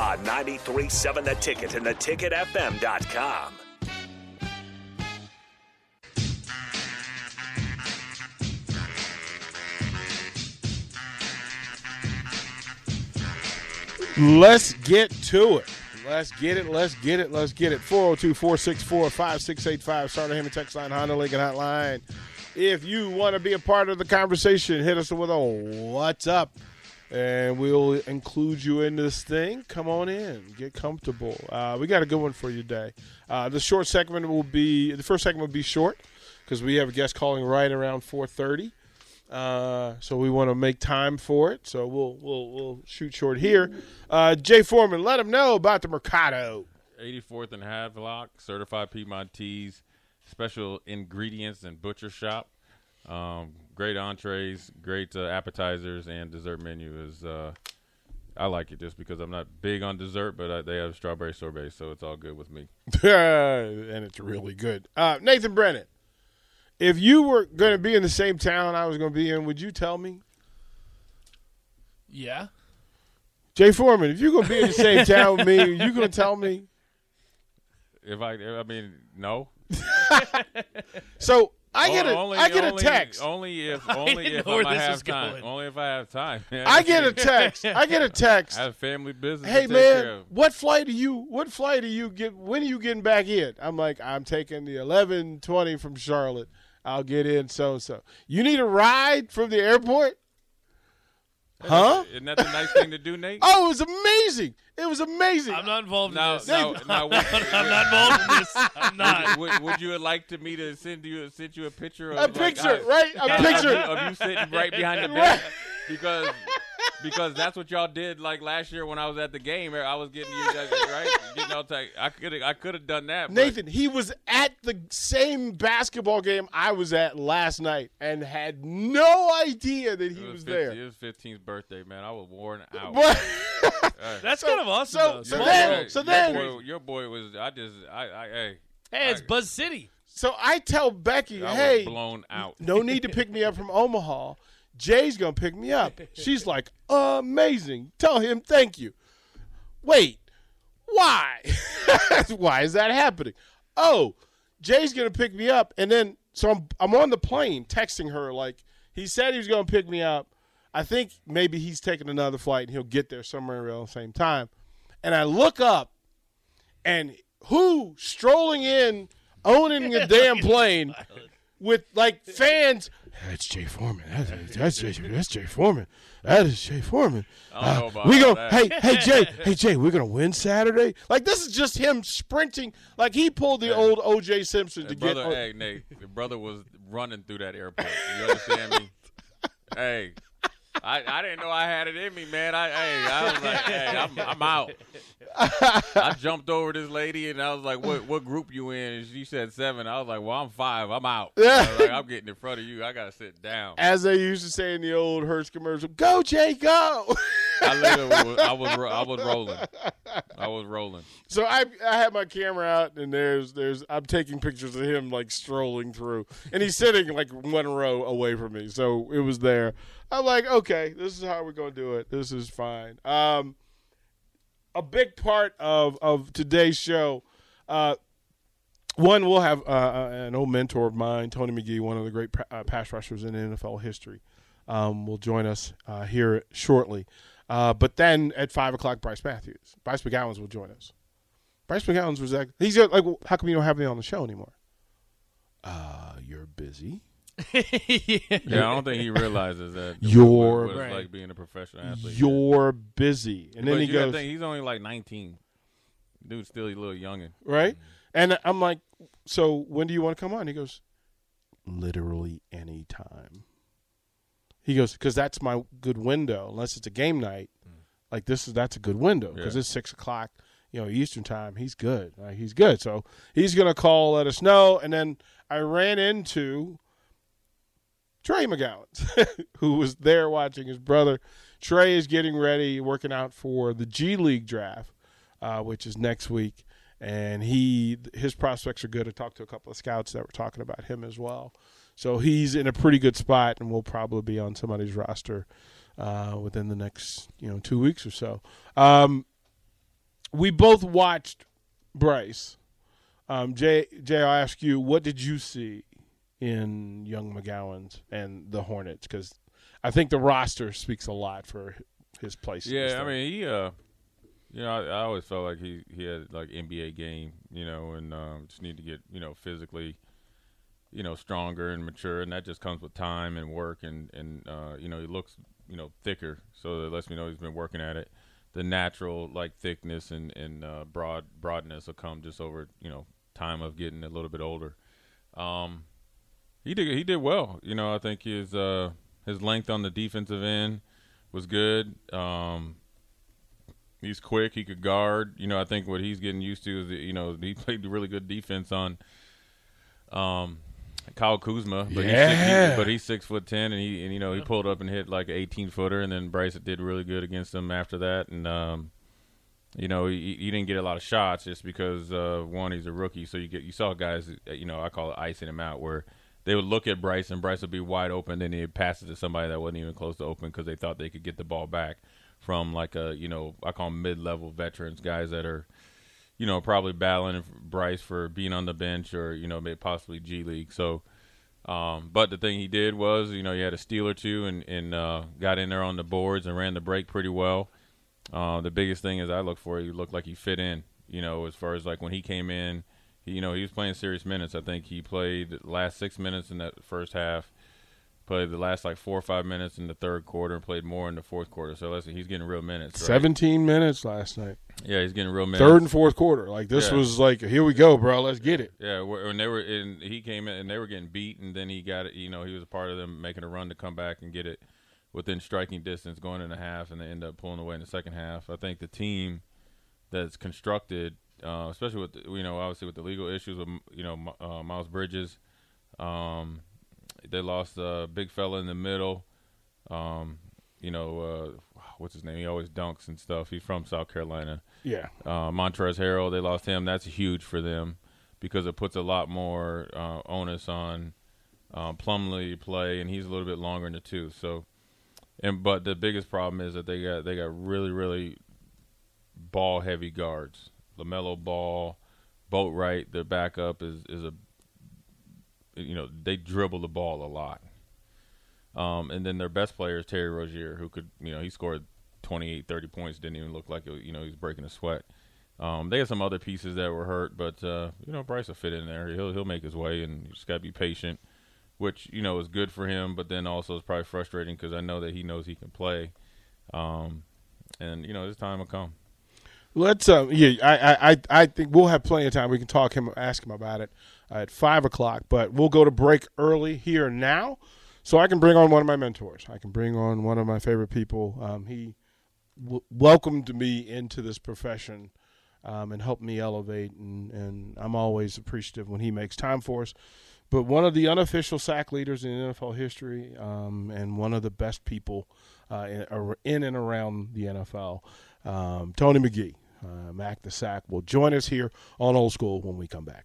On 93.7 The Ticket and theticketfm.com. Let's get to it. Let's get it. Let's get it. Let's get it. 402 464 5685. Sartor Hamann Text Line, Honda Lincoln Hotline. If you want to be a part of the conversation, hit us with a what's up, and we'll include you in this thing. Come on in. Get comfortable. Uh, we got a good one for you today. Uh, the short segment will be the first segment will be short because we have a guest calling right around 430. Uh, so we want to make time for it. So we'll we'll we'll shoot short here. Uh, Jay Foreman, let him know about the Mercado. 84th and Havelock, certified Piedmontese, special ingredients and butcher shop. Um, great entrees, great uh, appetizers, and dessert menu is. Uh, I like it just because I'm not big on dessert, but I, they have strawberry sorbet, so it's all good with me. and it's really good. Uh, Nathan Brennan, if you were going to be in the same town I was going to be in, would you tell me? Yeah. Jay Foreman, if you're going to be in the same town with me, are you going to tell me? If I, I mean, no. So I get a I only, get only, a text. Only if I only didn't if know where I this have was time. going. Only if I have time. I get a text. I get a text. I have family business. Hey to take care man, of. what flight are you? What flight are you get? When are you getting back in? I'm like, I'm taking the 11:20 from Charlotte. I'll get in so so. You need a ride from the airport? Huh? Isn't that the nice thing to do, Nate? Oh, it was amazing. It was amazing. I'm not involved Now, in this. now, now, would, I'm not involved in this. I'm not. would, would you like to me to send you send you a picture of A like, picture, how- right? A of picture. you, of you sitting right behind the bench because because that's what y'all did like last year when I was at the game. I was getting you guys right, getting all tight. I could I could have done that. but- Nathan, he was at the same basketball game I was at last night and had no idea that he It was 50 there. It was 15th birthday, man. I was worn out. But- That's So- kind of awesome. so- though. so Small then- world. so your boy, your boy was. I just I I hey. hey, it's I- Buzz City. so I tell Becky, I hey, was blown out. no need to pick me up from Omaha. Jay's gonna pick me up. She's like, amazing. Tell him thank you. Wait, why? why is that happening? Oh, Jay's gonna pick me up, and then so I'm I'm on the plane texting her like he said he was gonna pick me up. I think maybe he's taking another flight and he'll get there somewhere around the same time. And I look up, and who strolling in, owning a damn plane with like fans. That's Jay Foreman. That's, that's Jay. That's Jay Foreman. That is Jay Foreman. I don't know about uh, we go. Hey, hey, Jay. Hey, Jay. We're gonna win Saturday. Like this is just him sprinting. Like he pulled the Hey. old O.J. Simpson to Hey, get. brother, hey Nate, the brother was running through that airport. You understand me? hey, I, I didn't know I had it in me, man. I hey, I was like, hey, I'm, I'm out. I jumped over this lady and I was like, what what group you in? And she said seven. I was like, well, I'm five. I'm out. Was like, I'm getting in front of you. I gotta sit down. As they used to say in the old Hertz commercial, "Go Jay, go!" I literally was, I was I was rolling. I was rolling. So I I had my camera out and there's there's I'm taking pictures of him like strolling through and he's sitting like one row away from me. So it was there. I'm like, okay, this is how we're gonna do it. This is fine. Um, a big part of of today's show. Uh, one, we'll have uh, an old mentor of mine, Tony McGee, one of the great uh, pass rushers in NFL history, um, will join us uh, here shortly. Uh, but then at five o'clock, Bryce Matthews, Bryce McGowens will join us. Bryce McGowens was like, he's like, how come you don't have me on the show anymore? Uh, you're busy. Yeah, I don't think he realizes that. You're- what it's Right. like being a professional athlete. You're busy, and then he goes, think, he's only like 19. Dude's still a little youngin. right? And I'm like, so when do you want to come on? He goes, literally any time. He goes, because that's my good window. Unless it's a game night, like this is that's a good window because Yeah. it's six o'clock, you know, Eastern time. He's good. Like, he's good. So he's gonna call, let us know. And then I ran into Trey McGowan, who was there watching his brother. Trey is getting ready, working out for the G League draft, uh, which is next week, and he his prospects are good. I talked to a couple of scouts that were talking about him as well, so he's in a pretty good spot, and will probably be on somebody's roster uh, within the next you know two weeks or so. Um, we both watched Bryce. Um, Jay, Jay, I'll ask you, what did you see in Young McGowens and the Hornets? Because I think the roster speaks a lot for his place. Yeah, I mean, he, uh, you know, I, I always felt like he, he had like NBA game, you know, and um, just need to get, you know, physically, you know, stronger and mature, and that just comes with time and work, and and uh, you know, he looks, you know, thicker, so that lets me know he's been working at it. The natural like thickness and and uh, broad broadness will come just over, you know, time of getting a little bit older. Um, he did he did well, you know. I think his uh his length on the defensive end was good. Um, he's quick. He could guard. You know, I think what he's getting used to is, that, you know, he played really good defense on um, Kyle Kuzma, but he's six, he, but he's six foot ten, and he and you know he pulled up and hit like an eighteen footer, and then Bryce did really good against him after that, and um, you know he, he didn't get a lot of shots just because uh, one he's a rookie, so you get you saw guys, uh, you know, I call it icing him out where. They would look at Bryce, and Bryce would be wide open. Then he'd pass it to somebody that wasn't even close to open because they thought they could get the ball back from like a you know I call them mid-level veterans, guys that are you know probably battling Bryce for being on the bench or you know maybe possibly G League. So, um, but the thing he did was you know he had a steal or two and and uh, got in there on the boards and ran the break pretty well. Uh, the biggest thing is I look for he looked like he fit in. You know as far as like when he came in, he, you know he was playing serious minutes. I think he played last six minutes in that first half played the last like four or five minutes in the third quarter and played more in the fourth quarter. So listen, he's getting real minutes. Right? 17 minutes last night. Yeah, he's getting real minutes. Third and fourth quarter. Like this Yeah. was like, here we go, bro. Let's get it. Yeah, when they were in, he came in and they were getting beat, and then he got it. You know, he was a part of them making a run to come back and get it within striking distance, going in a half, and they end up pulling away in the second half. I think the team that's constructed, uh, especially with you know, obviously with the legal issues with you know uh, Miles Bridges, um, they lost a big fella in the middle. Um, you know, uh, what's his name? He always dunks and stuff. He's from South Carolina Yeah. uh, Montrezl Harrell. They lost him. That's huge for them because it puts a lot more uh, onus on um, Plumlee play, and he's a little bit longer in the tooth. So, and but the biggest problem is that they got they got really really ball heavy guards. LaMelo Ball, Bouknight, their backup is is a you know they dribble the ball a lot. Um, and then their best player is Terry Rozier, who could you know he scored 28, 30 points, didn't even look like it, you know he was breaking a sweat. Um, they had some other pieces that were hurt, but uh, you know Bryce will fit in there. He'll he'll make his way, and you just got to be patient, which you know is good for him, but then also is probably frustrating because I know that he knows he can play, um, and you know his time will come. Let's um yeah I, I I think we'll have plenty of time. We can talk him ask him about it at five o'clock. But we'll go to break early here now, so I can bring on one of my mentors. I can bring on one of my favorite people. Um, he w- welcomed me into this profession um, and helped me elevate, and and I'm always appreciative when he makes time for us. But one of the unofficial sack leaders in NFL history, um, and one of the best people uh, in, in and around the NFL, um, Tony McGee. Uh, Mac the Sack will join us here on Old School when we come back.